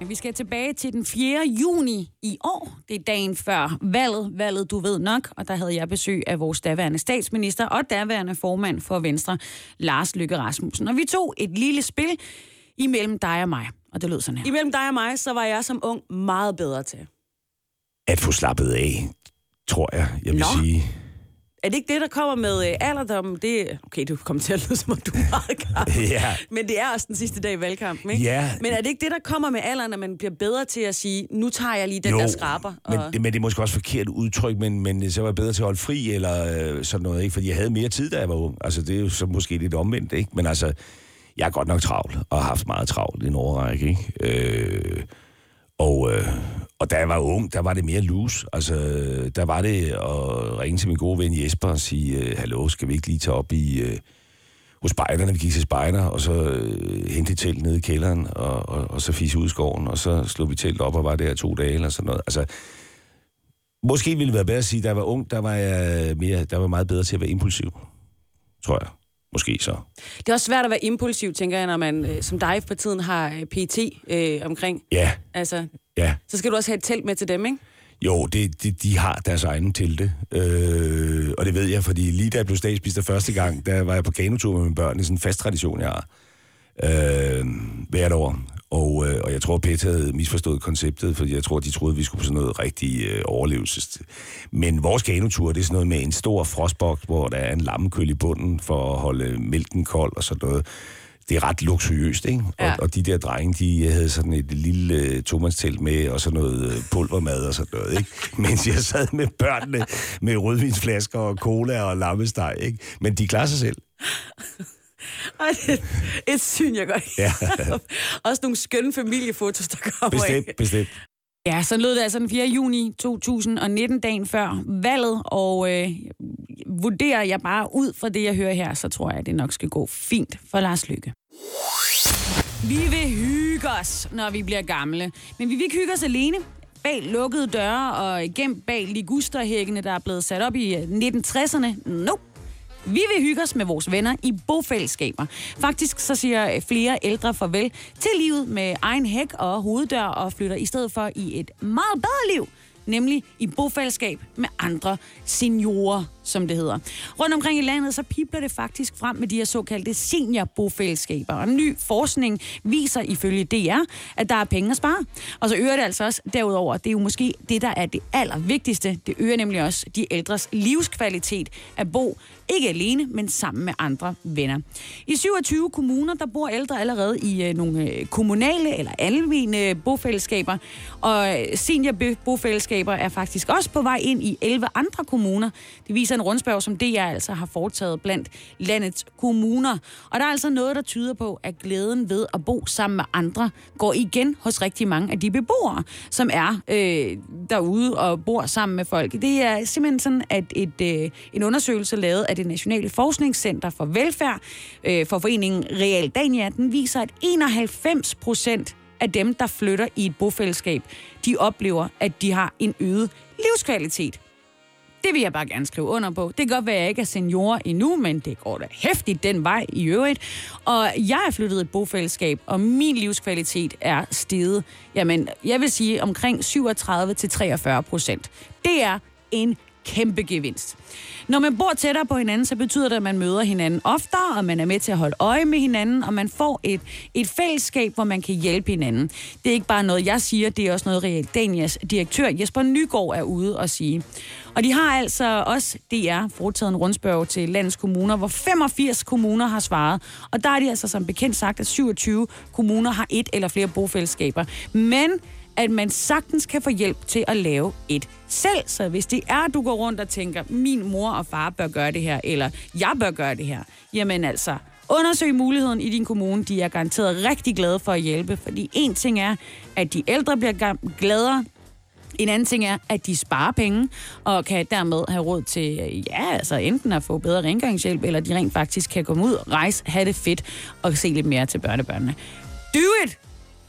Men vi skal tilbage til den 4. juni i år. Det er dagen før valget. Valget, du ved nok. Og der havde jeg besøg af vores daværende statsminister og daværende formand for Venstre, Lars Løkke Rasmussen. Og vi tog et lille spil imellem dig og mig. Og det lød sådan her. Imellem dig og mig, så var jeg som ung meget bedre til. At få slappet af, tror jeg, jeg vil Nå. sige. Er det ikke det, der kommer med øh, alderdommen? Det, okay, du kommer til at lyde som om du er meget gammel. Ja. Men det er også den sidste dag i valgkampen, ikke? Ja. Men er det ikke det, der kommer med alderen, at man bliver bedre til at sige, nu tager jeg lige den der skraber? men, det, men det er måske også forkert udtryk, men, men så var jeg bedre til at holde fri, eller øh, sådan noget, ikke? Fordi jeg havde mere tid, da jeg var ung. Altså, det er jo så måske lidt omvendt, ikke? Men altså, jeg er godt nok travl, og har haft meget travlt i en overrække, ikke? Øh, og, øh, og da jeg var ung, der var det mere loose. Altså, der var det at ringe til min gode ven Jesper og sige, øh, hallo, skal vi ikke lige tage op i... Øh, hos spejderne, vi gik til spejder, og så øh, hente et telt nede i kælderen, og, og, og så fisse ud i skoven, og så slog vi telt op og var der to dage eller sådan noget. Altså, måske ville det være bedre at sige, at da jeg var ung, der var jeg, mere, der var meget bedre til at være impulsiv. Tror jeg. Måske så. Det er også svært at være impulsiv, tænker jeg, når man øh, som dig for tiden har øh, PT øh, omkring. Ja, Altså, ja. så skal du også have et telt med til dem, ikke? Jo, det, det, de har deres egen telte. Øh, og det ved jeg, fordi lige da jeg blev statsminister første gang, der var jeg på kanotur med mine børn. Det er sådan en fast tradition, jeg har. Øh, hvert år. Og, øh, og jeg tror, Peter havde misforstået konceptet, fordi jeg tror, de troede, vi skulle på sådan noget rigtig øh, overlevelses. Men vores kanotur, det er sådan noget med en stor frostboks, hvor der er en lammekøl i bunden for at holde mælken kold og sådan noget. Det er ret luksuriøst, ikke? Ja. Og, og de der drenge, de havde sådan et lille øh, tomandstelt med, og sådan noget øh, pulvermad og sådan noget, ikke? Mens jeg sad med børnene med rødvinsflasker og cola og lammesteg, ikke? Men de klarer sig selv. Ej, det er et syn, jeg godt Ja. Også nogle skønne familiefotos, der kommer af. Bestemt, bestemt. Ja, så lød det altså den 4. juni 2019, dagen før valget, og øh, vurderer jeg bare ud fra det, jeg hører her, så tror jeg, at det nok skal gå fint for Lars Lykke. Vi vil hygge os, når vi bliver gamle, men vi vil ikke hygge os alene. Bag lukkede døre og gemt bag ligusterhækkene, der er blevet sat op i øh, 1960'erne. Nope. Vi vil hygge os med vores venner i bofællesskaber. Faktisk så siger flere ældre farvel til livet med egen hæk og hoveddør og flytter i stedet for i et meget bedre liv, nemlig i bofællesskab med andre seniorer, som det hedder. Rundt omkring i landet, så pipler det faktisk frem med de her såkaldte seniorbofællesskaber. Og ny forskning viser ifølge DR, at der er penge at spare. Og så øger det altså også derudover, det er jo måske det, der er det allervigtigste. Det øger nemlig også de ældres livskvalitet at bo ikke alene, men sammen med andre venner. I 27 kommuner, der bor ældre allerede i øh, nogle øh, kommunale eller almene bofællesskaber, og øh, seniorbofællesskaber er faktisk også på vej ind i 11 andre kommuner. Det viser en rundspørg, som DR altså har foretaget blandt landets kommuner. Og der er altså noget, der tyder på, at glæden ved at bo sammen med andre går igen hos rigtig mange af de beboere, som er øh, derude og bor sammen med folk. Det er simpelthen sådan, at et, øh, en undersøgelse lavet af det Nationale Forskningscenter for Velfærd øh, for foreningen Real Dania, den viser, at 91 procent af dem, der flytter i et bofællesskab, de oplever, at de har en øget livskvalitet. Det vil jeg bare gerne skrive under på. Det kan godt være, at jeg ikke er senior endnu, men det går da hæftigt den vej i øvrigt. Og jeg er flyttet i et bofællesskab, og min livskvalitet er steget. Jamen, jeg vil sige omkring 37-43 procent. Det er en kæmpe gevinst. Når man bor tættere på hinanden, så betyder det, at man møder hinanden oftere, og man er med til at holde øje med hinanden, og man får et, et fællesskab, hvor man kan hjælpe hinanden. Det er ikke bare noget, jeg siger, det er også noget, Real Danias direktør Jesper Nygaard er ude og sige. Og de har altså også, DR, foretaget en rundspørg til landets kommuner, hvor 85 kommuner har svaret. Og der er de altså som bekendt sagt, at 27 kommuner har et eller flere bofællesskaber. Men at man sagtens kan få hjælp til at lave et selv. Så hvis det er, at du går rundt og tænker, min mor og far bør gøre det her, eller jeg bør gøre det her, jamen altså, undersøg muligheden i din kommune. De er garanteret rigtig glade for at hjælpe, fordi en ting er, at de ældre bliver gladere, En anden ting er, at de sparer penge, og kan dermed have råd til, ja, altså enten at få bedre rengøringshjælp, eller de rent faktisk kan komme ud, rejse, have det fedt, og se lidt mere til børnebørnene. Do it!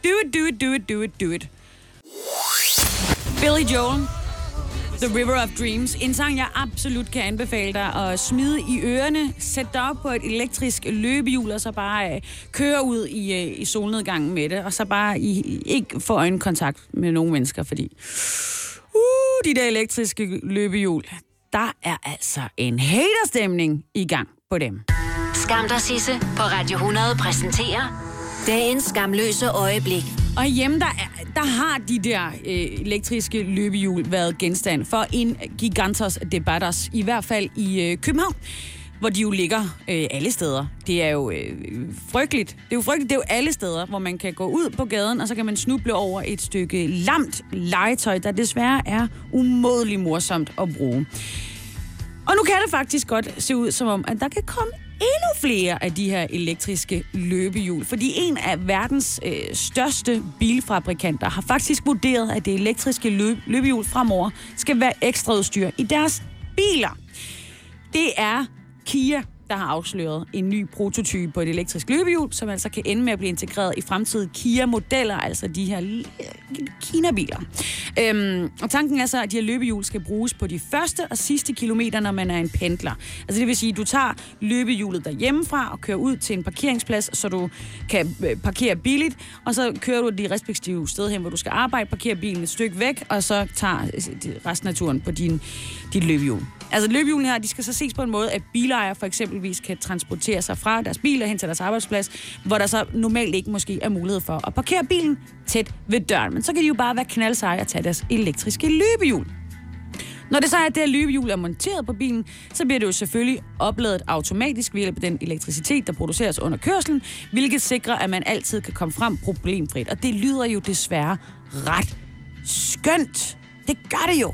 Do it, do it, do it, do it, do it. Billy Joel, The River of Dreams. En sang, jeg absolut kan anbefale dig at smide i ørerne, sætte dig op på et elektrisk løbehjul, og så bare øh, køre ud i, øh, i solnedgangen med det, og så bare i, ikke få øjenkontakt med nogen mennesker, fordi uh, de der elektriske løbehjul, der er altså en haterstemning i gang på dem. Skam dig, Sisse, på Radio 100 præsenterer dagens skamløse øjeblik. Og hjemme, der, er, der har de der øh, elektriske løbehjul været genstand for en gigantos debatters, i hvert fald i øh, København hvor de jo ligger øh, alle steder. Det er jo øh, frygteligt. Det er jo frygteligt. Det er jo alle steder, hvor man kan gå ud på gaden, og så kan man snuble over et stykke lamt legetøj, der desværre er umådelig morsomt at bruge. Og nu kan det faktisk godt se ud som om, at der kan komme endnu flere af de her elektriske løbehjul. Fordi en af verdens øh, største bilfabrikanter har faktisk vurderet, at det elektriske løb- løbehjul fremover skal være ekstra udstyr i deres biler. Det er Kia, der har afsløret en ny prototype på et elektrisk løbehjul, som altså kan ende med at blive integreret i fremtidige Kia-modeller, altså de her Kina-biler. Øhm, og tanken er så, at de her løbehjul skal bruges på de første og sidste kilometer, når man er en pendler. Altså det vil sige, at du tager løbehjulet derhjemmefra og kører ud til en parkeringsplads, så du kan øh, parkere billigt, og så kører du de respektive steder hen, hvor du skal arbejde, parkerer bilen et stykke væk, og så tager øh, resten af turen på din, dit løbehjul. Altså løbehjulene her, de skal så ses på en måde, at bilejere for eksempelvis kan transportere sig fra deres biler hen til deres arbejdsplads, hvor der så normalt ikke måske er mulighed for at parkere bilen tæt ved døren. Men så kan de jo bare være knaldseje og tage deres elektriske løbehjul. Når det så er, at det her løbehjul er monteret på bilen, så bliver det jo selvfølgelig opladet automatisk ved hjælp af den elektricitet, der produceres under kørslen, hvilket sikrer, at man altid kan komme frem problemfrit. Og det lyder jo desværre ret skønt. Det gør det jo.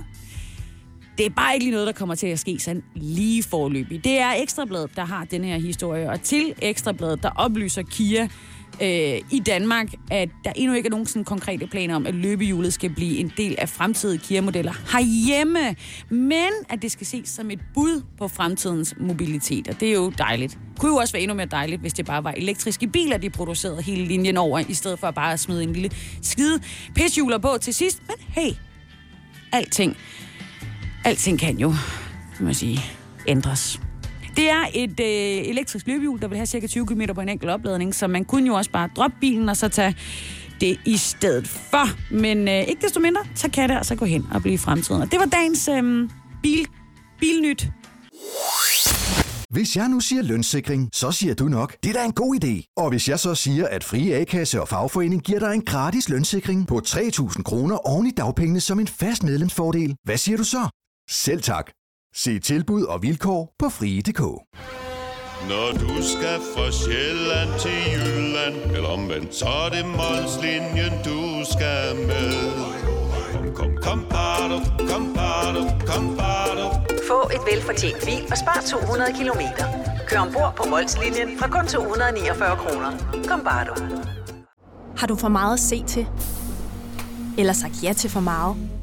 Det er bare ikke lige noget, der kommer til at ske sådan lige forløbig. Det er Ekstrabladet, der har den her historie, og til Ekstrabladet, der oplyser Kia øh, i Danmark, at der endnu ikke er nogen sådan konkrete planer om, at løbehjulet skal blive en del af fremtidige Kia-modeller herhjemme, men at det skal ses som et bud på fremtidens mobilitet, og det er jo dejligt. Det kunne jo også være endnu mere dejligt, hvis det bare var elektriske biler, de producerede hele linjen over, i stedet for bare at smide en lille skide pishjuler på til sidst. Men hey, alting alting kan jo, kan man sige, ændres. Det er et øh, elektrisk løbehjul, der vil have cirka 20 km på en enkelt opladning, så man kunne jo også bare droppe bilen og så tage det i stedet for. Men øh, ikke desto mindre, så kan det altså gå hen og blive fremtiden. Og det var dagens øh, bil, bilnyt. Hvis jeg nu siger lønssikring, så siger du nok, det er da en god idé. Og hvis jeg så siger, at Frie A-kasse og fagforening giver dig en gratis lønssikring på 3.000 kroner oven i dagpengene som en fast medlemsfordel, hvad siger du så? Selv tak. Se tilbud og vilkår på frie.dk. Når du skal fra Sjælland til Jylland Eller omvendt, så er det Molslinjen, du skal med Kom, kom, kom, bado, kom, bado, kom, bado. Få et velfortjent bil og spar 200 kilometer. Kør ombord på Molslinjen fra kun 249 kroner. Kom bare du. Har du for meget at se til? Eller sagt ja til for meget?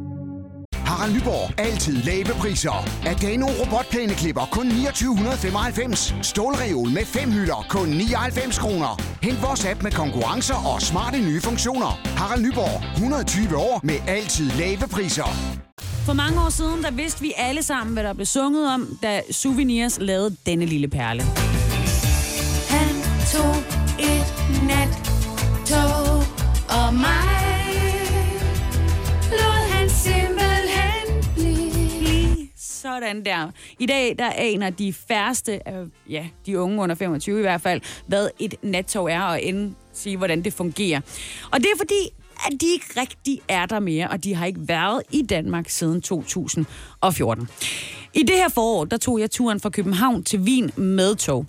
Harald Nyborg. Altid lave priser. Adano robotplæneklipper kun 2995. Stålreol med fem hylder kun 99 kroner. Hent vores app med konkurrencer og smarte nye funktioner. Harald Nyborg. 120 år med altid lave priser. For mange år siden, der vidste vi alle sammen, hvad der blev sunget om, da Souvenirs lavede denne lille perle. Han tog et nattog, Sådan der. I dag, der aner de færreste, ja, de unge under 25 i hvert fald, hvad et nattog er, og end sige, hvordan det fungerer. Og det er fordi, at de ikke rigtig er der mere, og de har ikke været i Danmark siden 2014. I det her forår, der tog jeg turen fra København til Wien med tog.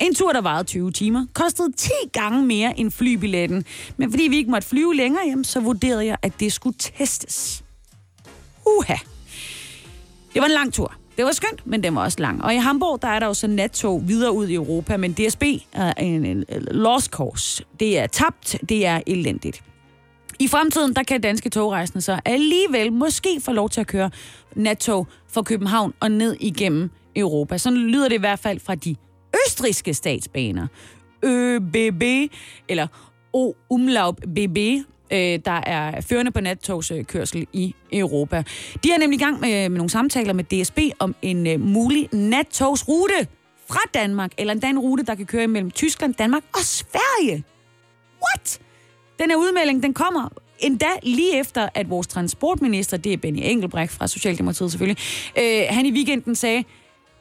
En tur, der varede 20 timer, kostede 10 gange mere end flybilletten. Men fordi vi ikke måtte flyve længere hjem, så vurderede jeg, at det skulle testes. Uha. Det var en lang tur. Det var skønt, men den var også lang. Og i Hamburg, der er der jo så nattog videre ud i Europa, men DSB er en, en lost cause. Det er tabt, det er elendigt. I fremtiden, der kan danske togrejsende så alligevel måske få lov til at køre nattog fra København og ned igennem Europa. Sådan lyder det i hvert fald fra de østriske statsbaner. ÖBB, eller O Umlaub BB, øh, der er førende på nattogskørsel i Europa. De er nemlig i gang med, med nogle samtaler med DSB om en øh, mulig nattogsrute fra Danmark, eller endda en rute, der kan køre imellem Tyskland, Danmark og Sverige. What? Den her udmelding, den kommer endda lige efter, at vores transportminister, det er Benny Engelbrecht fra Socialdemokratiet selvfølgelig, øh, han i weekenden sagde,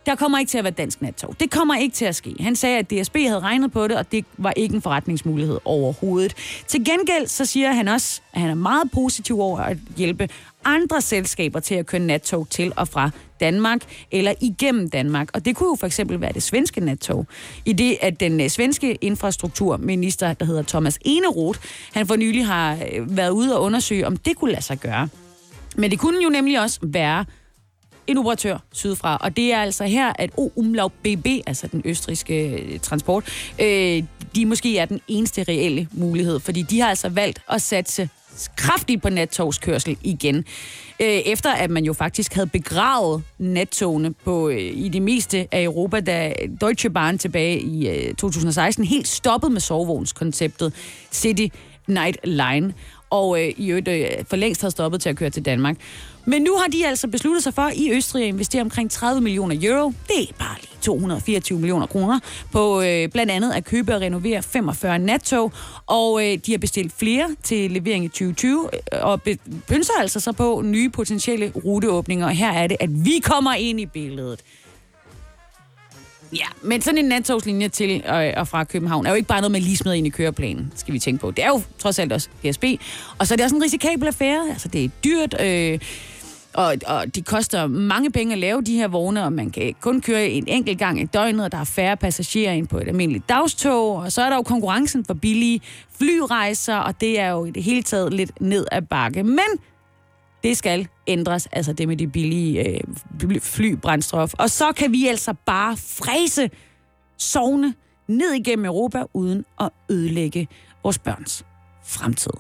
der kommer ikke til at være dansk nattog. Det kommer ikke til at ske. Han sagde, at DSB havde regnet på det, og det var ikke en forretningsmulighed overhovedet. Til gengæld så siger han også, at han er meget positiv over at hjælpe andre selskaber til at køre nattog til og fra Danmark eller igennem Danmark. Og det kunne jo for eksempel være det svenske nattog. I det, at den øh, svenske infrastrukturminister, der hedder Thomas Eneroth, han for nylig har øh, været ude og undersøge, om det kunne lade sig gøre. Men det kunne jo nemlig også være en operatør sydfra. Og det er altså her, at O Umlaut BB, altså den østriske øh, transport, øh, de måske er den eneste reelle mulighed, fordi de har altså valgt at satse kraftigt på nattogskørsel igen. Øh, efter at man jo faktisk havde begravet nattogene på, øh, i det meste af Europa, da Deutsche Bahn tilbage i øh, 2016 helt stoppede med sovevognskonceptet City Night Line og øh, i øvrigt øh, for længst har stoppet til at køre til Danmark. Men nu har de altså besluttet sig for i Østrig at investere omkring 30 millioner euro. Det er bare lige 224 millioner kroner på øh, blandt andet at købe og renovere 45 nattog. Og øh, de har bestilt flere til levering i 2020 øh, og pynser altså så på nye potentielle ruteåbninger. Og her er det, at vi kommer ind i billedet. Ja, men sådan en nattogslinje til og, og fra København er jo ikke bare noget, man lige smider ind i køreplanen, skal vi tænke på. Det er jo trods alt også DSB. Og så er det også en risikabel affære. Altså, det er dyrt, øh, og, og de koster mange penge at lave de her vogne, og man kan kun køre en enkelt gang i døgnet, og der er færre passagerer ind på et almindeligt dagstog. Og så er der jo konkurrencen for billige flyrejser, og det er jo i det hele taget lidt ned ad bakke. Men det skal ændres, altså det med de billige øh, flybrændstof. Og så kan vi altså bare fræse sovne ned igennem Europa, uden at ødelægge vores børns fremtid.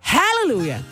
Halleluja!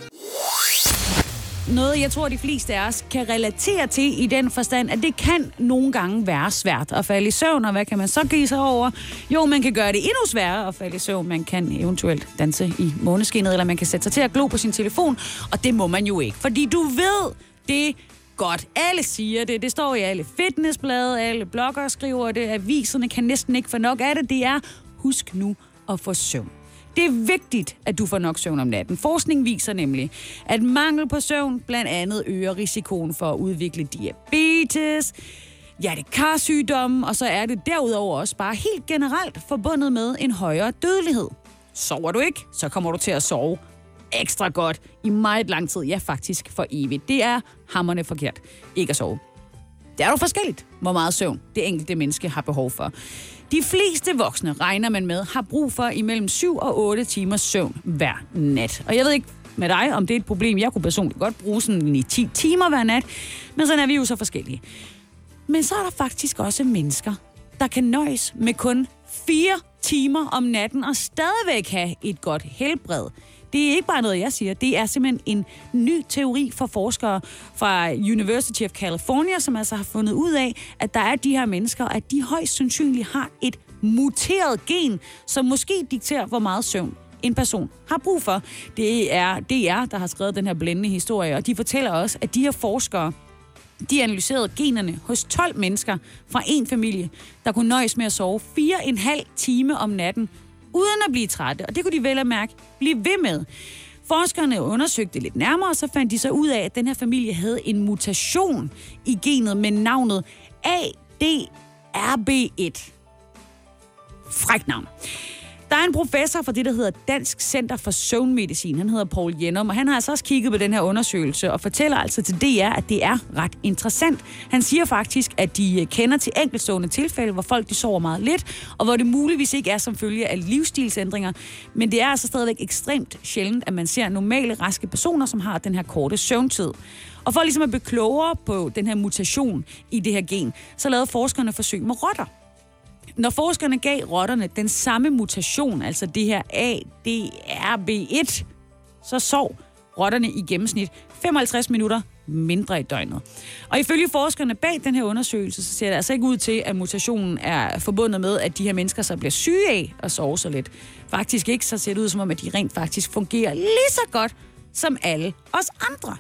Noget, jeg tror, de fleste af os kan relatere til i den forstand, at det kan nogle gange være svært at falde i søvn, og hvad kan man så give sig over? Jo, man kan gøre det endnu sværere at falde i søvn. Man kan eventuelt danse i måneskinnet, eller man kan sætte sig til at glo på sin telefon, og det må man jo ikke, fordi du ved, det godt. Alle siger det. Det står i alle fitnessblade, alle bloggere skriver det, aviserne kan næsten ikke få nok af det. Det er, husk nu at få søvn. Det er vigtigt, at du får nok søvn om natten. Forskning viser nemlig, at mangel på søvn blandt andet øger risikoen for at udvikle diabetes, hjertekarsygdomme, og så er det derudover også bare helt generelt forbundet med en højere dødelighed. Sover du ikke, så kommer du til at sove ekstra godt i meget lang tid, ja faktisk for evigt. Det er hammerne forkert ikke at sove. Det er jo forskelligt, hvor meget søvn det enkelte menneske har behov for. De fleste voksne, regner man med, har brug for imellem 7 og 8 timers søvn hver nat. Og jeg ved ikke med dig, om det er et problem. Jeg kunne personligt godt bruge sådan i 10 timer hver nat, men sådan er vi jo så forskellige. Men så er der faktisk også mennesker, der kan nøjes med kun 4 timer om natten og stadigvæk have et godt helbred. Det er ikke bare noget, jeg siger. Det er simpelthen en ny teori for forskere fra University of California, som altså har fundet ud af, at der er de her mennesker, at de højst sandsynligt har et muteret gen, som måske dikterer, hvor meget søvn en person har brug for. Det er DR, der har skrevet den her blændende historie, og de fortæller også, at de her forskere, de analyserede generne hos 12 mennesker fra en familie, der kunne nøjes med at sove 4,5 time om natten, uden at blive trætte. Og det kunne de vel at mærke blive ved med. Forskerne undersøgte lidt nærmere, og så fandt de så ud af, at den her familie havde en mutation i genet med navnet ADRB1. Fræk navn. Der er en professor for det, der hedder Dansk Center for Søvnmedicin. Han hedder Paul Jennum, og han har altså også kigget på den her undersøgelse og fortæller altså til DR, at det er ret interessant. Han siger faktisk, at de øh, kender til enkeltstående tilfælde, hvor folk de sover meget lidt, og hvor det muligvis ikke er som følge af livsstilsændringer. Men det er altså stadigvæk ekstremt sjældent, at man ser normale, raske personer, som har den her korte søvntid. Og for ligesom at blive klogere på den her mutation i det her gen, så lavede forskerne forsøg med rotter. Når forskerne gav rotterne den samme mutation, altså det her ADRB1, så sov rotterne i gennemsnit 55 minutter mindre i døgnet. Og ifølge forskerne bag den her undersøgelse, så ser det altså ikke ud til, at mutationen er forbundet med, at de her mennesker så bliver syge af at sove så lidt. Faktisk ikke, så ser det ud som om, at de rent faktisk fungerer lige så godt som alle os andre.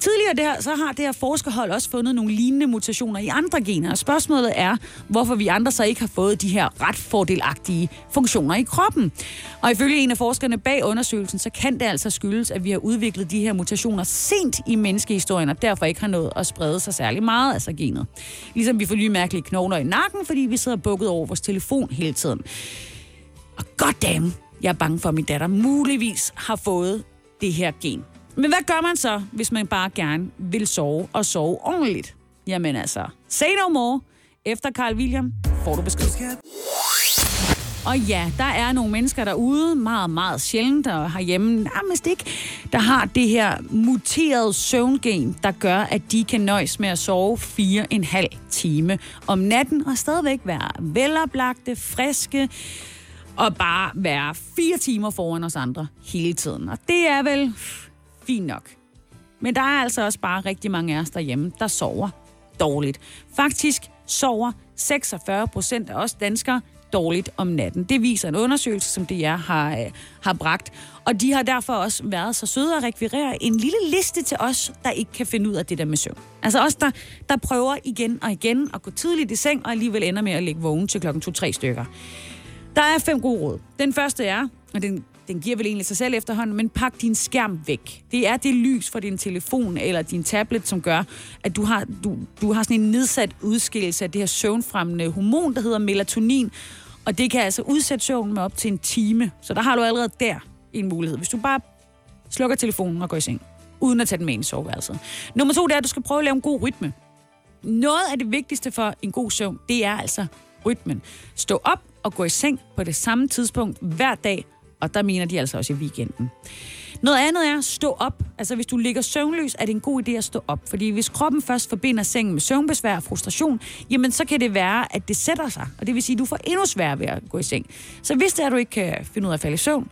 Tidligere der, så har det her forskerhold også fundet nogle lignende mutationer i andre gener, og spørgsmålet er, hvorfor vi andre så ikke har fået de her ret fordelagtige funktioner i kroppen. Og ifølge en af forskerne bag undersøgelsen, så kan det altså skyldes, at vi har udviklet de her mutationer sent i menneskehistorien, og derfor ikke har nået at sprede sig særlig meget, altså genet. Ligesom vi får nye mærkelige knogler i nakken, fordi vi sidder bukket over vores telefon hele tiden. Og goddamn, jeg er bange for, at min datter muligvis har fået det her gen. Men hvad gør man så, hvis man bare gerne vil sove og sove ordentligt? Jamen altså, say no more. Efter Carl William får du besked. Og ja, der er nogle mennesker derude, meget, meget sjældent, og herhjemme nærmest ikke, der har det her muterede søvngen, der gør, at de kan nøjes med at sove fire en halv time om natten, og stadigvæk være veloplagte, friske, og bare være fire timer foran os andre hele tiden. Og det er vel fint nok. Men der er altså også bare rigtig mange af os derhjemme, der sover dårligt. Faktisk sover 46 procent af os danskere dårligt om natten. Det viser en undersøgelse, som DR har, øh, har bragt. Og de har derfor også været så søde at rekvirere en lille liste til os, der ikke kan finde ud af det der med søvn. Altså os, der, der prøver igen og igen at gå tidligt i seng, og alligevel ender med at ligge vågen til klokken 2-3 stykker. Der er fem gode råd. Den første er, og den den giver vel egentlig sig selv efterhånden, men pak din skærm væk. Det er det lys fra din telefon eller din tablet, som gør, at du har, du, du har sådan en nedsat udskillelse af det her søvnfremmende hormon, der hedder melatonin, og det kan altså udsætte søvnen med op til en time. Så der har du allerede der en mulighed. Hvis du bare slukker telefonen og går i seng, uden at tage den med ind i soveværelset. Nummer to, det er, at du skal prøve at lave en god rytme. Noget af det vigtigste for en god søvn, det er altså rytmen. Stå op og gå i seng på det samme tidspunkt hver dag, og der mener de altså også i weekenden. Noget andet er at stå op. Altså hvis du ligger søvnløs, er det en god idé at stå op. Fordi hvis kroppen først forbinder sengen med søvnbesvær og frustration, jamen så kan det være, at det sætter sig. Og det vil sige, at du får endnu sværere ved at gå i seng. Så hvis det er, at du ikke kan finde ud af at falde i søvn,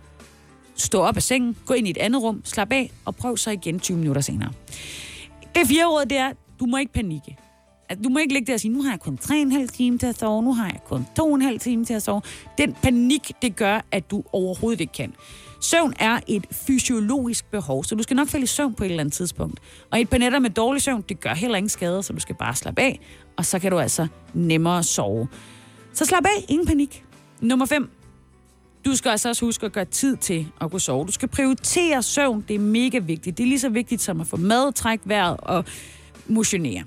stå op af sengen, gå ind i et andet rum, slap af og prøv så igen 20 minutter senere. Det fjerde råd, det er, du må ikke panikke. At du må ikke ligge der og sige, nu har jeg kun 3,5 timer til at sove, nu har jeg kun 2,5 timer til at sove. Den panik, det gør, at du overhovedet ikke kan. Søvn er et fysiologisk behov, så du skal nok falde i søvn på et eller andet tidspunkt. Og et par nætter med dårlig søvn, det gør heller ingen skade, så du skal bare slappe af, og så kan du altså nemmere sove. Så slap af, ingen panik. Nummer 5. Du skal altså også huske at gøre tid til at kunne sove. Du skal prioritere søvn, det er mega vigtigt. Det er lige så vigtigt som at få mad, trække vejret og motionere.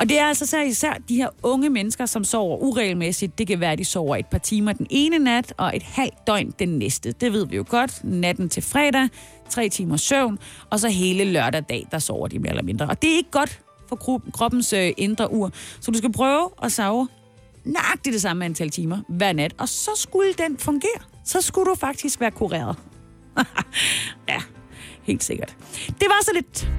Og det er altså så især de her unge mennesker, som sover uregelmæssigt. Det kan være, at de sover et par timer den ene nat, og et halvt døgn den næste. Det ved vi jo godt. Natten til fredag, tre timer søvn, og så hele lørdag dag, der sover de mere eller mindre. Og det er ikke godt for kroppens øh, indre ur. Så du skal prøve at sove nøjagtigt det samme antal timer hver nat, og så skulle den fungere. Så skulle du faktisk være kureret. ja, helt sikkert. Det var så lidt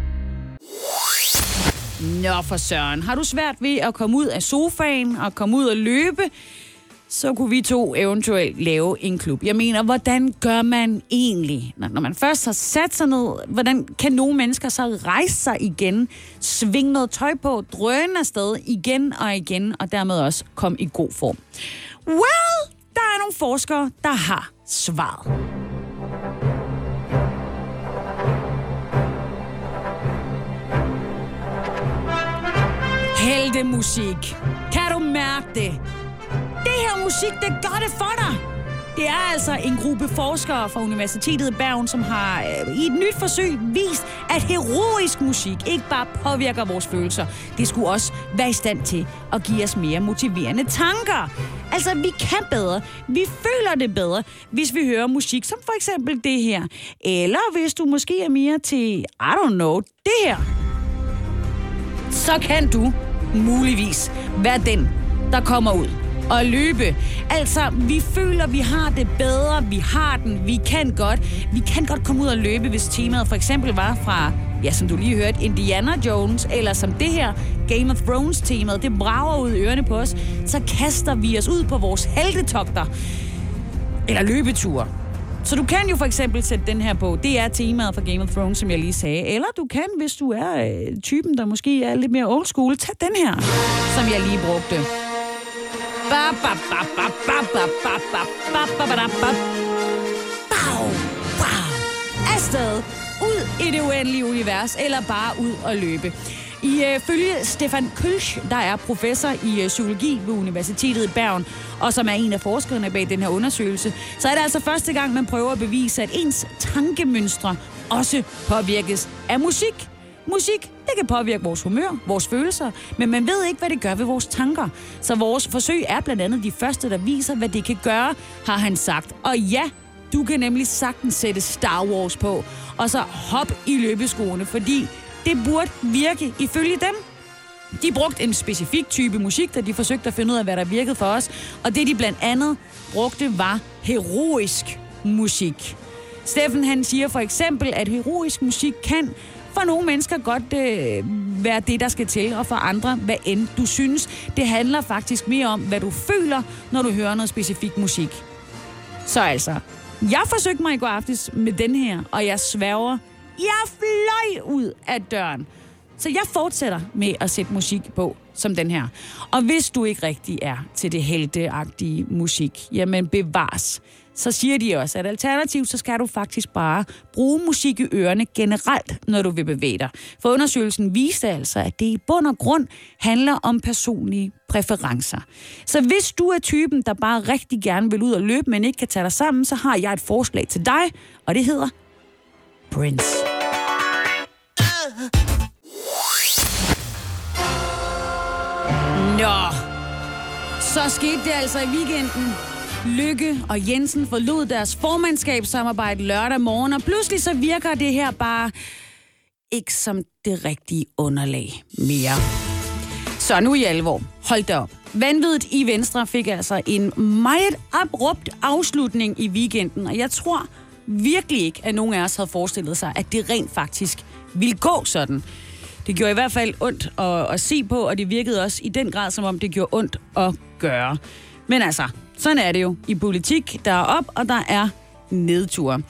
Nå for søren, har du svært ved at komme ud af sofaen og komme ud og løbe, så kunne vi to eventuelt lave en klub. Jeg mener, hvordan gør man egentlig, når man først har sat sig ned, hvordan kan nogle mennesker så rejse sig igen, svinge noget tøj på, drøne afsted igen og igen, og dermed også komme i god form? Well, der er nogle forskere, der har svaret. Heltemusik. Kan du mærke det? Det her musik, det gør det for dig. Det er altså en gruppe forskere fra Universitetet i Bergen, som har øh, i et nyt forsøg vist, at heroisk musik ikke bare påvirker vores følelser. Det skulle også være i stand til at give os mere motiverende tanker. Altså, vi kan bedre. Vi føler det bedre, hvis vi hører musik, som for eksempel det her. Eller hvis du måske er mere til, I don't know, det her. Så kan du muligvis være den, der kommer ud og løbe. Altså, vi føler, vi har det bedre, vi har den, vi kan godt. Vi kan godt komme ud og løbe, hvis temaet for eksempel var fra, ja, som du lige hørte, Indiana Jones, eller som det her Game of Thrones-temaet, det brager ud i ørerne på os, så kaster vi os ud på vores heldetogter. Eller løbeture. Så du kan jo for eksempel sætte den her på. Det er temaet for Game of Thrones, som jeg lige sagde. Eller du kan, hvis du er øh, typen, der måske er lidt mere old school, tag den her, som jeg lige brugte. Afsted ud i det uendelige univers, eller bare ud og løbe. I øh, følge Stefan Kølsch, der er professor i øh, psykologi ved Universitetet i Bergen, og som er en af forskerne bag den her undersøgelse, så er det altså første gang, man prøver at bevise, at ens tankemønstre også påvirkes af musik. Musik, det kan påvirke vores humør, vores følelser, men man ved ikke, hvad det gør ved vores tanker. Så vores forsøg er blandt andet de første, der viser, hvad det kan gøre, har han sagt. Og ja, du kan nemlig sagtens sætte Star Wars på, og så hop i løbeskoene, fordi det burde virke ifølge dem. De brugte en specifik type musik, da de forsøgte at finde ud af, hvad der virkede for os. Og det, de blandt andet brugte, var heroisk musik. Steffen han siger for eksempel, at heroisk musik kan for nogle mennesker godt øh, være det, der skal til, og for andre, hvad end du synes. Det handler faktisk mere om, hvad du føler, når du hører noget specifik musik. Så altså, jeg forsøgte mig i går aftes med den her, og jeg sværger, jeg fløj ud af døren. Så jeg fortsætter med at sætte musik på, som den her. Og hvis du ikke rigtig er til det helteagtige musik, jamen bevares. Så siger de også, at alternativt, så skal du faktisk bare bruge musik i ørerne generelt, når du vil bevæge dig. For undersøgelsen viste altså, at det i bund og grund handler om personlige præferencer. Så hvis du er typen, der bare rigtig gerne vil ud og løbe, men ikke kan tage dig sammen, så har jeg et forslag til dig, og det hedder Prince. Nå, så skete det altså i weekenden. Lykke og Jensen forlod deres formandskabssamarbejde lørdag morgen, og pludselig så virker det her bare ikke som det rigtige underlag mere. Så nu i alvor. Hold da op. Vanviddet i Venstre fik altså en meget abrupt afslutning i weekenden, og jeg tror virkelig ikke, at nogen af os havde forestillet sig, at det rent faktisk ville gå sådan. Det gjorde i hvert fald ondt at, at se på, og det virkede også i den grad, som om det gjorde ondt at gøre. Men altså, sådan er det jo i politik. Der er op, og der er nedtur.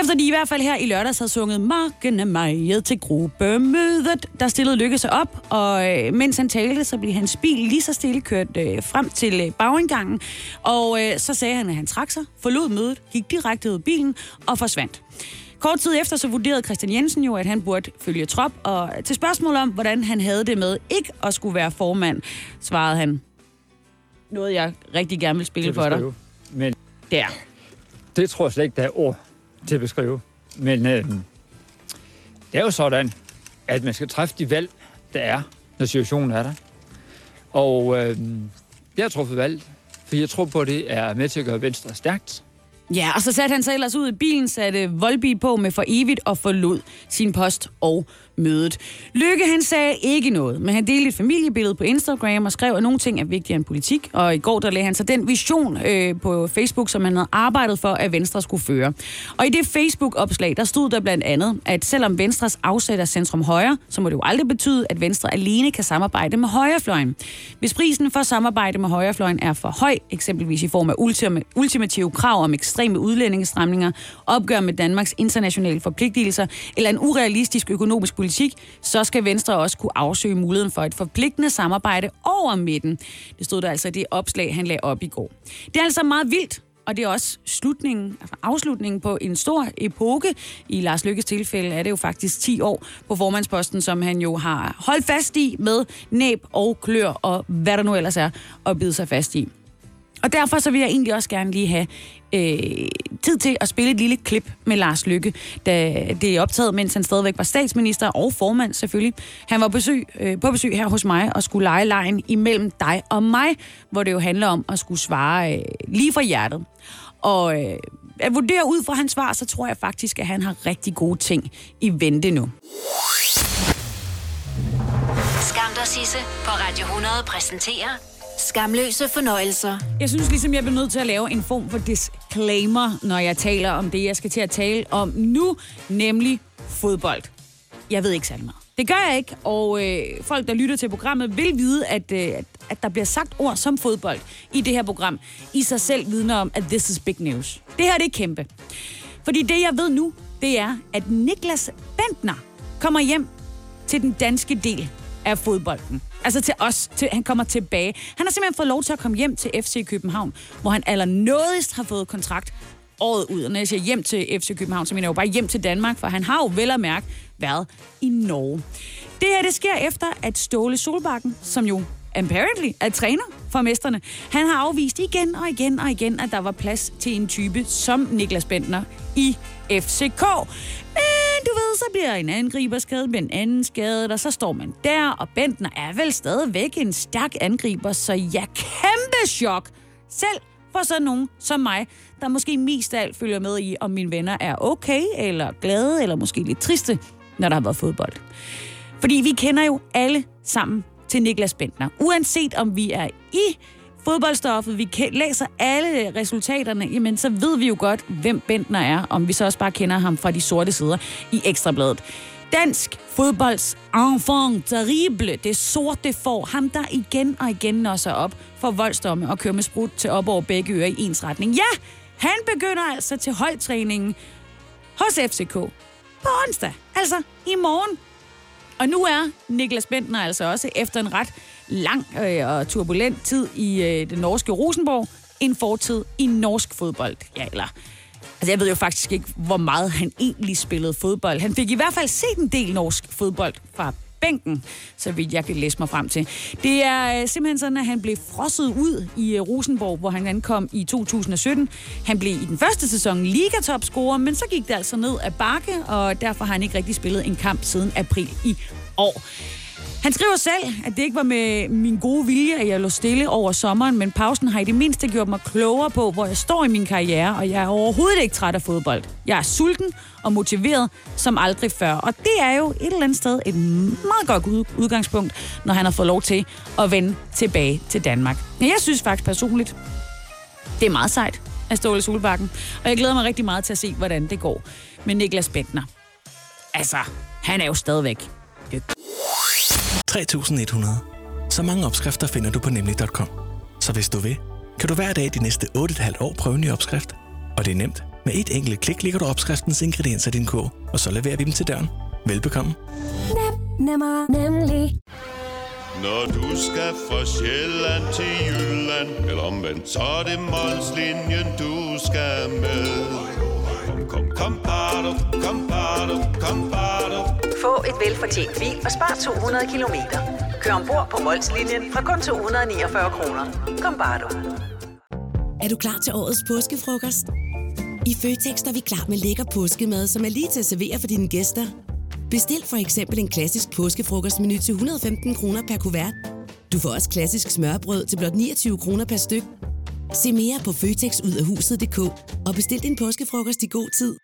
Efter de i hvert fald her i lørdags havde sunget Marken er mig til gruppemødet, der stillede Lykke sig op, og øh, mens han talte, så blev hans bil lige så stille kørt øh, frem til øh, bagindgangen, og øh, så sagde han, at han trak sig, forlod mødet, gik direkte ud af bilen og forsvandt. Kort tid efter så vurderede Christian Jensen jo, at han burde følge trop, og til spørgsmål om, hvordan han havde det med ikke at skulle være formand, svarede han, noget jeg rigtig gerne vil spille til for dig. Men Det er det tror jeg slet ikke, der er ord til at beskrive. Men øh, det er jo sådan, at man skal træffe de valg, der er, når situationen er der. Og øh, jeg har truffet valg, for jeg tror på, at det er med til at gøre Venstre stærkt. Ja, og så satte han sig ellers ud i bilen, satte Volby på med for evigt og forlod sin post og mødet. Lykke, han sagde ikke noget, men han delte et familiebillede på Instagram og skrev, at nogle ting er vigtigere end politik. Og i går, der lagde han så den vision øh, på Facebook, som han havde arbejdet for, at Venstre skulle føre. Og i det Facebook-opslag, der stod der blandt andet, at selvom Venstres afsætter centrum højre, så må det jo aldrig betyde, at Venstre alene kan samarbejde med højrefløjen. Hvis prisen for samarbejde med højrefløjen er for høj, eksempelvis i form af ultima- ultimative krav om ekstreme udlændingestramninger, opgør med Danmarks internationale forpligtelser eller en urealistisk økonomisk politik, så skal Venstre også kunne afsøge muligheden for et forpligtende samarbejde over midten. Det stod der altså i det opslag, han lagde op i går. Det er altså meget vildt, og det er også slutningen, altså afslutningen på en stor epoke. I Lars Lykkes tilfælde er det jo faktisk 10 år på formandsposten, som han jo har holdt fast i med næb og klør og hvad der nu ellers er at bide sig fast i. Og derfor så vil jeg egentlig også gerne lige have øh, tid til at spille et lille klip med Lars Lykke, da det er optaget, mens han stadigvæk var statsminister og formand selvfølgelig. Han var besøg, øh, på besøg her hos mig og skulle lege lejen imellem dig og mig, hvor det jo handler om at skulle svare øh, lige fra hjertet. Og øh, at vurdere ud fra hans svar, så tror jeg faktisk, at han har rigtig gode ting i vente nu. Skam dig, Sisse på Radio 100 præsenterer Skamløse fornøjelser. Jeg synes ligesom, jeg bliver nødt til at lave en form for disclaimer, når jeg taler om det, jeg skal til at tale om nu, nemlig fodbold. Jeg ved ikke særlig meget. Det gør jeg ikke, og øh, folk, der lytter til programmet, vil vide, at, øh, at, der bliver sagt ord som fodbold i det her program, i sig selv vidner om, at this is big news. Det her det er kæmpe. Fordi det, jeg ved nu, det er, at Niklas Bentner kommer hjem til den danske del af fodbolden. Altså til os. Til, han kommer tilbage. Han har simpelthen fået lov til at komme hjem til FC København, hvor han allernådigst har fået kontrakt året ud. Og når jeg siger hjem til FC København, så mener jeg jo bare hjem til Danmark, for han har jo vel at mærke været i Norge. Det her, det sker efter, at Ståle Solbakken, som jo apparently er træner for mesterne, han har afvist igen og igen og igen, at der var plads til en type som Niklas Bentner i FCK. Men du ved, så bliver en angriber skadet, bliver en anden skadet, og så står man der, og Bentner er vel stadigvæk en stærk angriber, så ja, kæmpe chok. Selv for sådan nogen som mig, der måske mest af alt følger med i, om mine venner er okay, eller glade, eller måske lidt triste, når der har været fodbold. Fordi vi kender jo alle sammen til Niklas Bentner. Uanset om vi er i fodboldstoffet, vi læser alle resultaterne, jamen så ved vi jo godt, hvem Bentner er, om vi så også bare kender ham fra de sorte sider i Ekstrabladet. Dansk fodbolds enfant terrible, det sorte får, ham der igen og igen når sig op for voldsdomme og kører med sprut til op over begge ører i ens retning. Ja, han begynder altså til holdtræningen hos FCK på onsdag, altså i morgen. Og nu er Niklas Bentner altså også efter en ret lang øh, og turbulent tid i øh, det norske Rosenborg, en fortid i norsk fodbold. Ja, eller... Altså, jeg ved jo faktisk ikke, hvor meget han egentlig spillede fodbold. Han fik i hvert fald set en del norsk fodbold fra bænken, så vidt jeg kan læse mig frem til. Det er øh, simpelthen sådan, at han blev frosset ud i øh, Rosenborg, hvor han ankom i 2017. Han blev i den første sæson ligatopscorer, men så gik det altså ned ad bakke, og derfor har han ikke rigtig spillet en kamp siden april i år. Han skriver selv, at det ikke var med min gode vilje, at jeg lå stille over sommeren, men pausen har i det mindste gjort mig klogere på, hvor jeg står i min karriere, og jeg er overhovedet ikke træt af fodbold. Jeg er sulten og motiveret som aldrig før, og det er jo et eller andet sted et meget godt udgangspunkt, når han har fået lov til at vende tilbage til Danmark. Men jeg synes faktisk personligt, det er meget sejt af Ståle Solbakken, og jeg glæder mig rigtig meget til at se, hvordan det går med Niklas Bentner. Altså, han er jo stadigvæk dygtig. 3100. Så mange opskrifter finder du på nemlig.com. Så hvis du vil, kan du hver dag de næste 8,5 år prøve en ny opskrift. Og det er nemt. Med et enkelt klik ligger du opskriftens ingredienser i din kog, og så leverer vi dem til døren. Velbekomme. Nem, nemmer, nemlig. Når du skal fra Sjælland til Jylland Eller omvendt, så er det Molslinjen, du skal med Kom, kom, kom, bado, kom, bado. Få et velfortjent bil og spar 200 kilometer. Kør ombord på Molslinjen fra kun 249 kroner. Kom bare du. Er du klar til årets påskefrokost? I Føtex er vi klar med lækker påskemad, som er lige til at servere for dine gæster. Bestil for eksempel en klassisk påskefrokostmenu til 115 kroner per kuvert. Du får også klassisk smørbrød til blot 29 kroner per styk. Se mere på føtexudafhuset.dk og bestil din påskefrokost i god tid.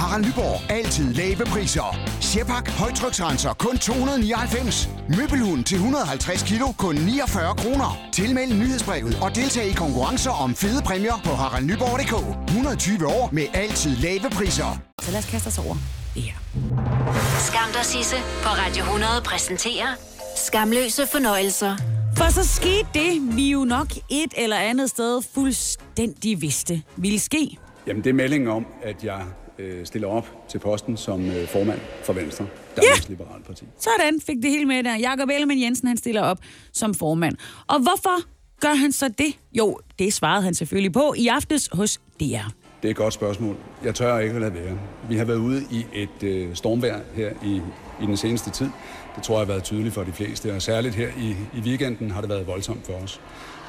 Harald Nyborg. Altid lave priser. Sjehpak. Højtryksrenser. Kun 299. Møbelhund til 150 kilo. Kun 49 kroner. Tilmeld nyhedsbrevet og deltag i konkurrencer om fede præmier på haraldnyborg.dk. 120 år med altid lave priser. Så lad os kaste os over det her. Skam dig, Sisse på Radio 100 præsenterer Skamløse fornøjelser. For så skete det, vi jo nok et eller andet sted fuldstændig vidste ville ske. Jamen, det er meldingen om, at jeg øh, stiller op til posten som øh, formand for Venstre, Danmarks ja. Liberale Parti. Sådan fik det hele med der. Jakob Ellemann Jensen, han stiller op som formand. Og hvorfor gør han så det? Jo, det svarede han selvfølgelig på i aftes hos DR. Det er et godt spørgsmål. Jeg tør ikke at lade være. Vi har været ude i et øh, stormvejr her i i den seneste tid. Det tror jeg har været tydeligt for de fleste, og særligt her i, i weekenden har det været voldsomt for os.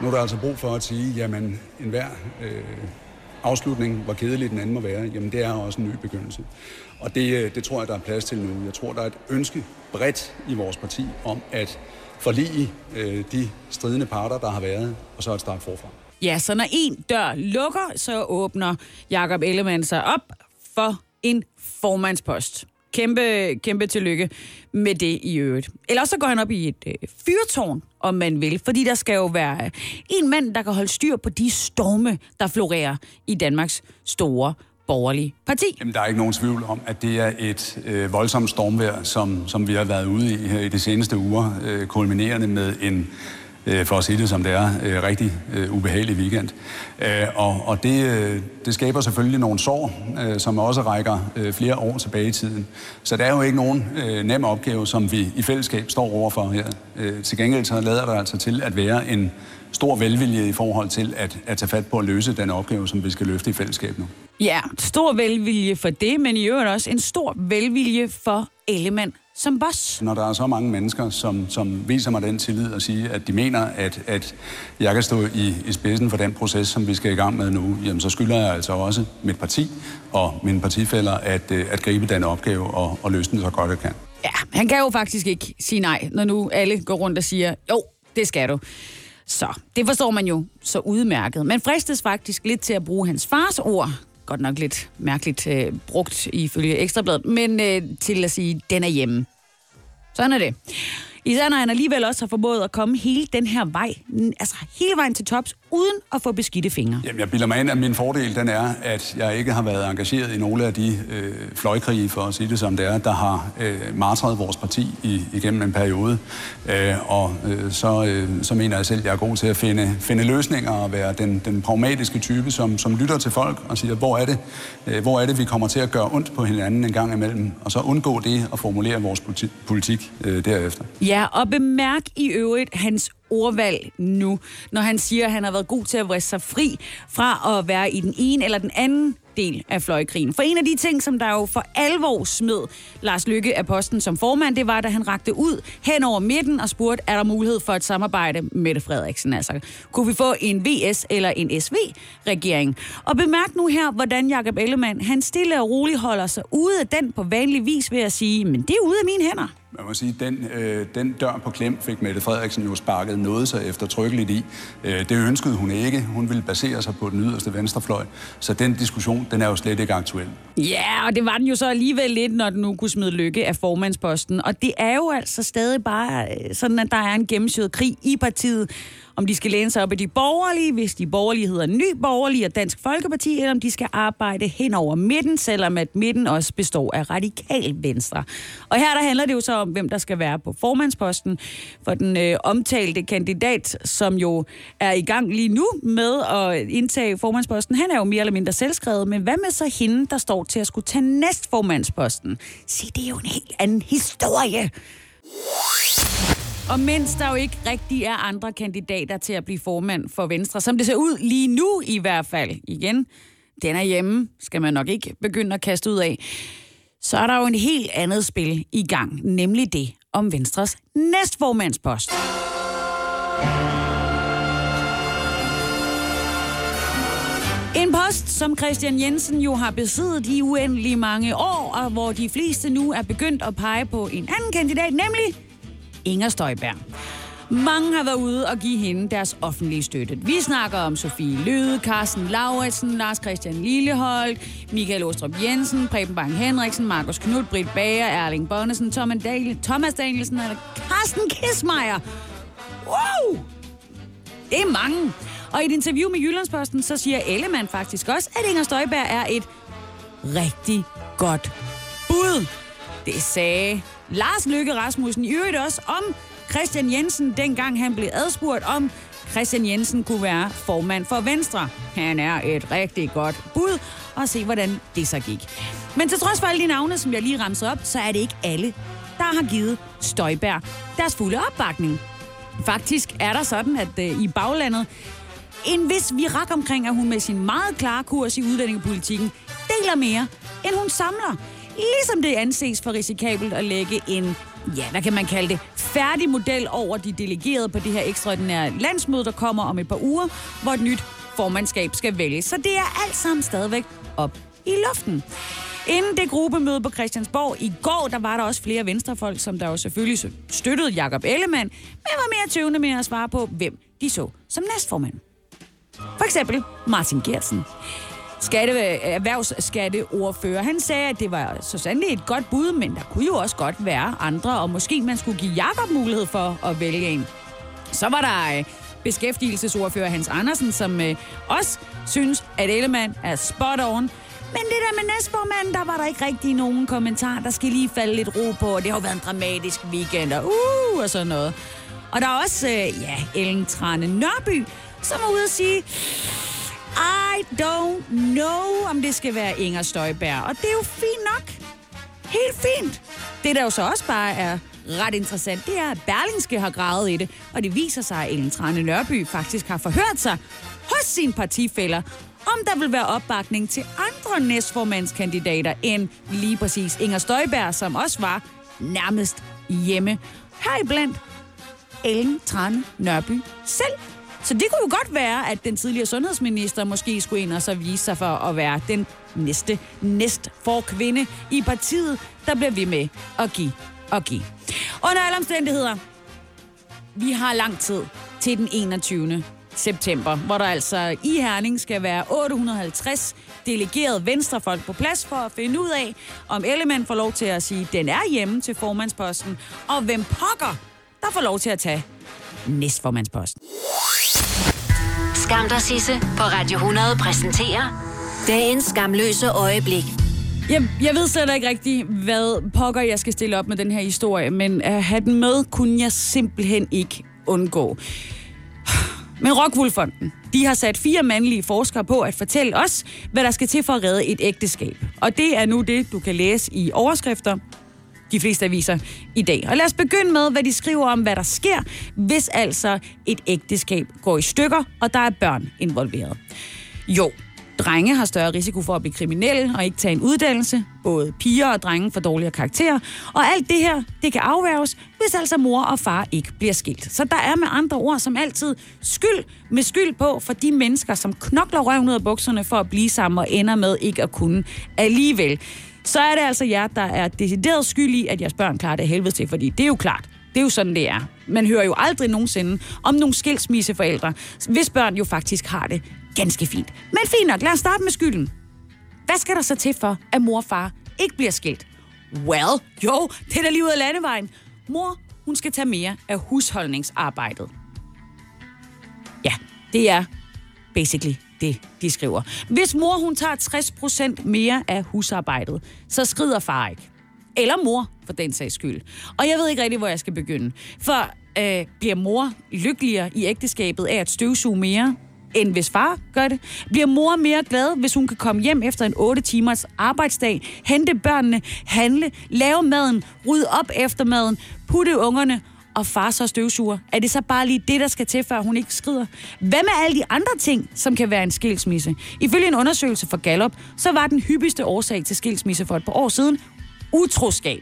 Nu er der altså brug for at sige, jamen enhver øh, afslutning, hvor kedelig den anden må være, jamen det er også en ny begyndelse. Og det, øh, det tror jeg, der er plads til nu. Jeg tror, der er et ønske bredt i vores parti om at forlige øh, de stridende parter, der har været, og så at starte forfra. Ja, så når en dør lukker, så åbner Jakob Ellemann sig op for en formandspost. Kæmpe, kæmpe tillykke med det i øvrigt. Ellers så går han op i et øh, fyrtårn, om man vil, fordi der skal jo være øh, en mand, der kan holde styr på de storme, der florerer i Danmarks store borgerlige parti. Jamen, der er ikke nogen tvivl om, at det er et øh, voldsomt stormvejr, som, som vi har været ude i her i de seneste uger, øh, kulminerende med en øh, for at sige det som det er, øh, rigtig øh, ubehagelig weekend. Øh, og og det, øh, det skaber selvfølgelig nogle sår, øh, som også rækker øh, flere år tilbage i tiden. Så det er jo ikke nogen øh, nem opgave, som vi i fællesskab står overfor her. Øh, til gengæld så lader der altså til at være en stor velvilje i forhold til at, at tage fat på at løse den opgave, som vi skal løfte i fællesskab nu. Ja, stor velvilje for det, men i øvrigt også en stor velvilje for Ellemann som boss. Når der er så mange mennesker, som, som viser mig den tillid og siger, at de mener, at, at jeg kan stå i, i spidsen for den proces, som vi skal i gang med nu, jamen så skylder jeg altså også mit parti og mine partifælder at, øh, at gribe den opgave og, og løse den så godt jeg kan. Ja, han kan jo faktisk ikke sige nej, når nu alle går rundt og siger, jo, det skal du. Så det forstår man jo så udmærket. Man fristes faktisk lidt til at bruge hans fars ord, godt nok lidt mærkeligt øh, brugt ifølge Ekstrabladet, men øh, til at sige, den er hjemme. Sådan er det. Især når han alligevel også har formået at komme hele den her vej, altså hele vejen til tops, uden at få beskidte fingre. Jamen, jeg bilder mig ind, at min fordel den er, at jeg ikke har været engageret i nogle af de øh, fløjkrige, for at sige det som det er, der har øh, martret vores parti i, igennem en periode. Øh, og øh, så, øh, så mener jeg selv, at jeg er god til at finde, finde løsninger og være den, den pragmatiske type, som, som lytter til folk og siger, hvor er, det, øh, hvor er det, vi kommer til at gøre ondt på hinanden en gang imellem, og så undgå det og formulere vores politi- politik øh, derefter. Ja, og bemærk i øvrigt hans ordvalg nu, når han siger, at han har været god til at vriste sig fri fra at være i den ene eller den anden del af fløjkrigen. For en af de ting, som der jo for alvor smed Lars Lykke af posten som formand, det var, da han rakte ud hen over midten og spurgte, er der mulighed for et samarbejde med Frederiksen? Altså, kunne vi få en VS eller en SV-regering? Og bemærk nu her, hvordan Jakob Ellemann, han stille og roligt holder sig ude af den på vanlig vis ved at sige, men det er ude af mine hænder. Man må sige, den, øh, den dør på klem fik Mette Frederiksen jo sparket noget sig eftertrykkeligt i. Øh, det ønskede hun ikke. Hun ville basere sig på den yderste venstrefløj. Så den diskussion, den er jo slet ikke aktuel. Ja, og det var den jo så alligevel lidt, når den nu kunne smide lykke af formandsposten. Og det er jo altså stadig bare øh, sådan, at der er en gennemsyret krig i partiet om de skal læne sig op af de borgerlige, hvis de borgerlige hedder Ny Borgerlige og Dansk Folkeparti, eller om de skal arbejde hen over midten, selvom at midten også består af radikal venstre. Og her der handler det jo så om, hvem der skal være på formandsposten for den øh, omtalte kandidat, som jo er i gang lige nu med at indtage formandsposten. Han er jo mere eller mindre selvskrevet, men hvad med så hende, der står til at skulle tage næstformandsposten? Se, det er jo en helt anden historie. Og mens der jo ikke rigtig er andre kandidater til at blive formand for Venstre, som det ser ud lige nu i hvert fald, igen, den er hjemme, skal man nok ikke begynde at kaste ud af, så er der jo en helt andet spil i gang, nemlig det om Venstres næstformandspost. En post, som Christian Jensen jo har besiddet i uendelig mange år, og hvor de fleste nu er begyndt at pege på en anden kandidat, nemlig Inger Støjberg. Mange har været ude og give hende deres offentlige støtte. Vi snakker om Sofie Løde, Carsten Lauritsen, Lars Christian Lillehold, Michael Ostrup Jensen, Preben Bang Henriksen, Markus Knud, Britt Bager, Erling Bonnesen, Thomas, Daniel, Thomas Danielsen eller Carsten Kismeier. Wow! Det er mange. Og i et interview med Jyllandsposten, så siger Ellemann faktisk også, at Inger Støjberg er et rigtig godt bud. Det sagde Lars Løkke Rasmussen i øvrigt også om Christian Jensen, dengang han blev adspurgt om, Christian Jensen kunne være formand for Venstre. Han er et rigtig godt bud, og se hvordan det så gik. Men til trods for alle de navne, som jeg lige ramsede op, så er det ikke alle, der har givet Støjberg deres fulde opbakning. Faktisk er der sådan, at øh, i baglandet en vis virak omkring, at hun med sin meget klare kurs i udlændingepolitikken deler mere, end hun samler. Ligesom det anses for risikabelt at lægge en, ja, hvad kan man kalde det, færdig model over de delegerede på det her ekstraordinære landsmøde, der kommer om et par uger, hvor et nyt formandskab skal vælges. Så det er alt sammen stadigvæk op i luften. Inden det gruppemøde på Christiansborg i går, der var der også flere venstrefolk, som der jo selvfølgelig støttede Jakob Ellemann, men var mere tøvende med at svare på, hvem de så som næstformand. For eksempel Martin Gersen. Skatte, erhvervsskatteordfører. Han sagde, at det var så sandelig et godt bud, men der kunne jo også godt være andre, og måske man skulle give Jakob mulighed for at vælge en. Så var der øh, beskæftigelsesordfører Hans Andersen, som øh, også synes, at Ellemann er spot on. Men det der med næstformanden, der var der ikke rigtig nogen kommentar. Der skal lige falde lidt ro på, og det har jo været en dramatisk weekend, og uh, og sådan noget. Og der er også, øh, ja, Ellen Trane Nørby, som er ude at sige, i don't know, om det skal være Inger Støjberg. Og det er jo fint nok. Helt fint. Det, der jo så også bare er ret interessant, det er, at Berlingske har gravet i det, og det viser sig, at Ellen Trane Nørby faktisk har forhørt sig hos sine partifælder, om der vil være opbakning til andre næstformandskandidater end lige præcis Inger Støjberg, som også var nærmest hjemme. Heriblandt Ellen Trane Nørby selv. Så det kunne jo godt være, at den tidligere sundhedsminister måske skulle ind og så vise sig for at være den næste næst for kvinde i partiet, der bliver ved med at give og give. Under alle omstændigheder, vi har lang tid til den 21. september, hvor der altså i Herning skal være 850 delegerede venstrefolk på plads for at finde ud af, om Ellemann får lov til at sige, at den er hjemme til formandsposten, og hvem pokker, der får lov til at tage næstformandsposten. Skam dig, Sisse, på Radio 100 præsenterer dagens skamløse øjeblik. Jeg, jeg ved slet ikke rigtigt, hvad pokker jeg skal stille op med den her historie, men at have den med, kunne jeg simpelthen ikke undgå. Men Rockwoolfonden, de har sat fire mandlige forskere på at fortælle os, hvad der skal til for at redde et ægteskab. Og det er nu det, du kan læse i overskrifter de fleste aviser i dag. Og lad os begynde med, hvad de skriver om, hvad der sker, hvis altså et ægteskab går i stykker, og der er børn involveret. Jo, drenge har større risiko for at blive kriminelle og ikke tage en uddannelse. Både piger og drenge får dårligere karakterer. Og alt det her, det kan afværges, hvis altså mor og far ikke bliver skilt. Så der er med andre ord som altid skyld med skyld på for de mennesker, som knokler røven ud af bukserne for at blive sammen og ender med ikke at kunne alligevel så er det altså jer, der er decideret skyld i, at jeres børn klarer det helvede til, fordi det er jo klart, det er jo sådan, det er. Man hører jo aldrig nogensinde om nogle skilsmisseforældre, hvis børn jo faktisk har det ganske fint. Men fint nok, lad os starte med skylden. Hvad skal der så til for, at mor og far ikke bliver skilt? Well, jo, det er da lige ud af landevejen. Mor, hun skal tage mere af husholdningsarbejdet. Ja, det er basically det, de skriver. Hvis mor hun tager 60% mere af husarbejdet, så skrider far ikke. Eller mor, for den sags skyld. Og jeg ved ikke rigtig, hvor jeg skal begynde. For øh, bliver mor lykkeligere i ægteskabet af at støvsuge mere, end hvis far gør det? Bliver mor mere glad, hvis hun kan komme hjem efter en 8 timers arbejdsdag, hente børnene, handle, lave maden, rydde op efter maden, putte ungerne og far så støvsuger? Er det så bare lige det, der skal til, før hun ikke skrider? Hvad med alle de andre ting, som kan være en skilsmisse? Ifølge en undersøgelse fra Gallup, så var den hyppigste årsag til skilsmisse for et par år siden utroskab.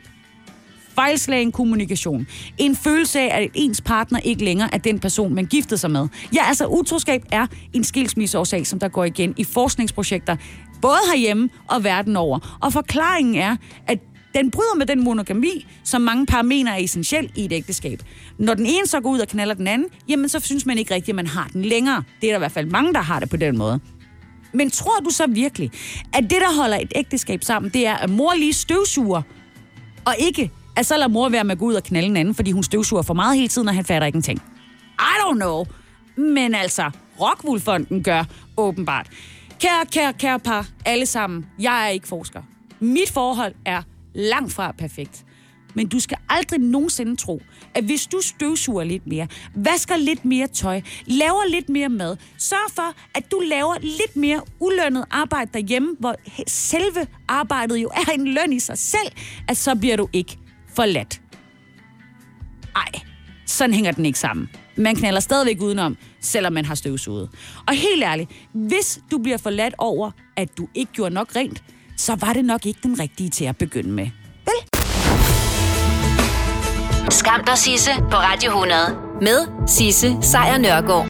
Fejlslagen kommunikation. En følelse af, at ens partner ikke længere er den person, man giftede sig med. Ja, altså utroskab er en skilsmisseårsag, som der går igen i forskningsprojekter, både herhjemme og verden over. Og forklaringen er, at den bryder med den monogami, som mange par mener er essentiel i et ægteskab. Når den ene så går ud og knaller den anden, jamen så synes man ikke rigtigt, at man har den længere. Det er der i hvert fald mange, der har det på den måde. Men tror du så virkelig, at det, der holder et ægteskab sammen, det er, at mor lige støvsuger, og ikke, at så lader mor være med at gå ud og knalde en anden, fordi hun støvsuger for meget hele tiden, og han fatter ikke en ting. I don't know. Men altså, Rockwoolfonden gør åbenbart. Kære, kære, kære par, alle sammen, jeg er ikke forsker. Mit forhold er langt fra perfekt. Men du skal aldrig nogensinde tro, at hvis du støvsuger lidt mere, vasker lidt mere tøj, laver lidt mere mad, sørg for, at du laver lidt mere ulønnet arbejde derhjemme, hvor selve arbejdet jo er en løn i sig selv, at så bliver du ikke forladt. Ej, sådan hænger den ikke sammen. Man knaller stadigvæk udenom, selvom man har støvsuget. Og helt ærligt, hvis du bliver forladt over, at du ikke gjorde nok rent, så var det nok ikke den rigtige til at begynde med. Skam dig, Sisse, på Radio 100. Med Sisse Sejr Nørgaard.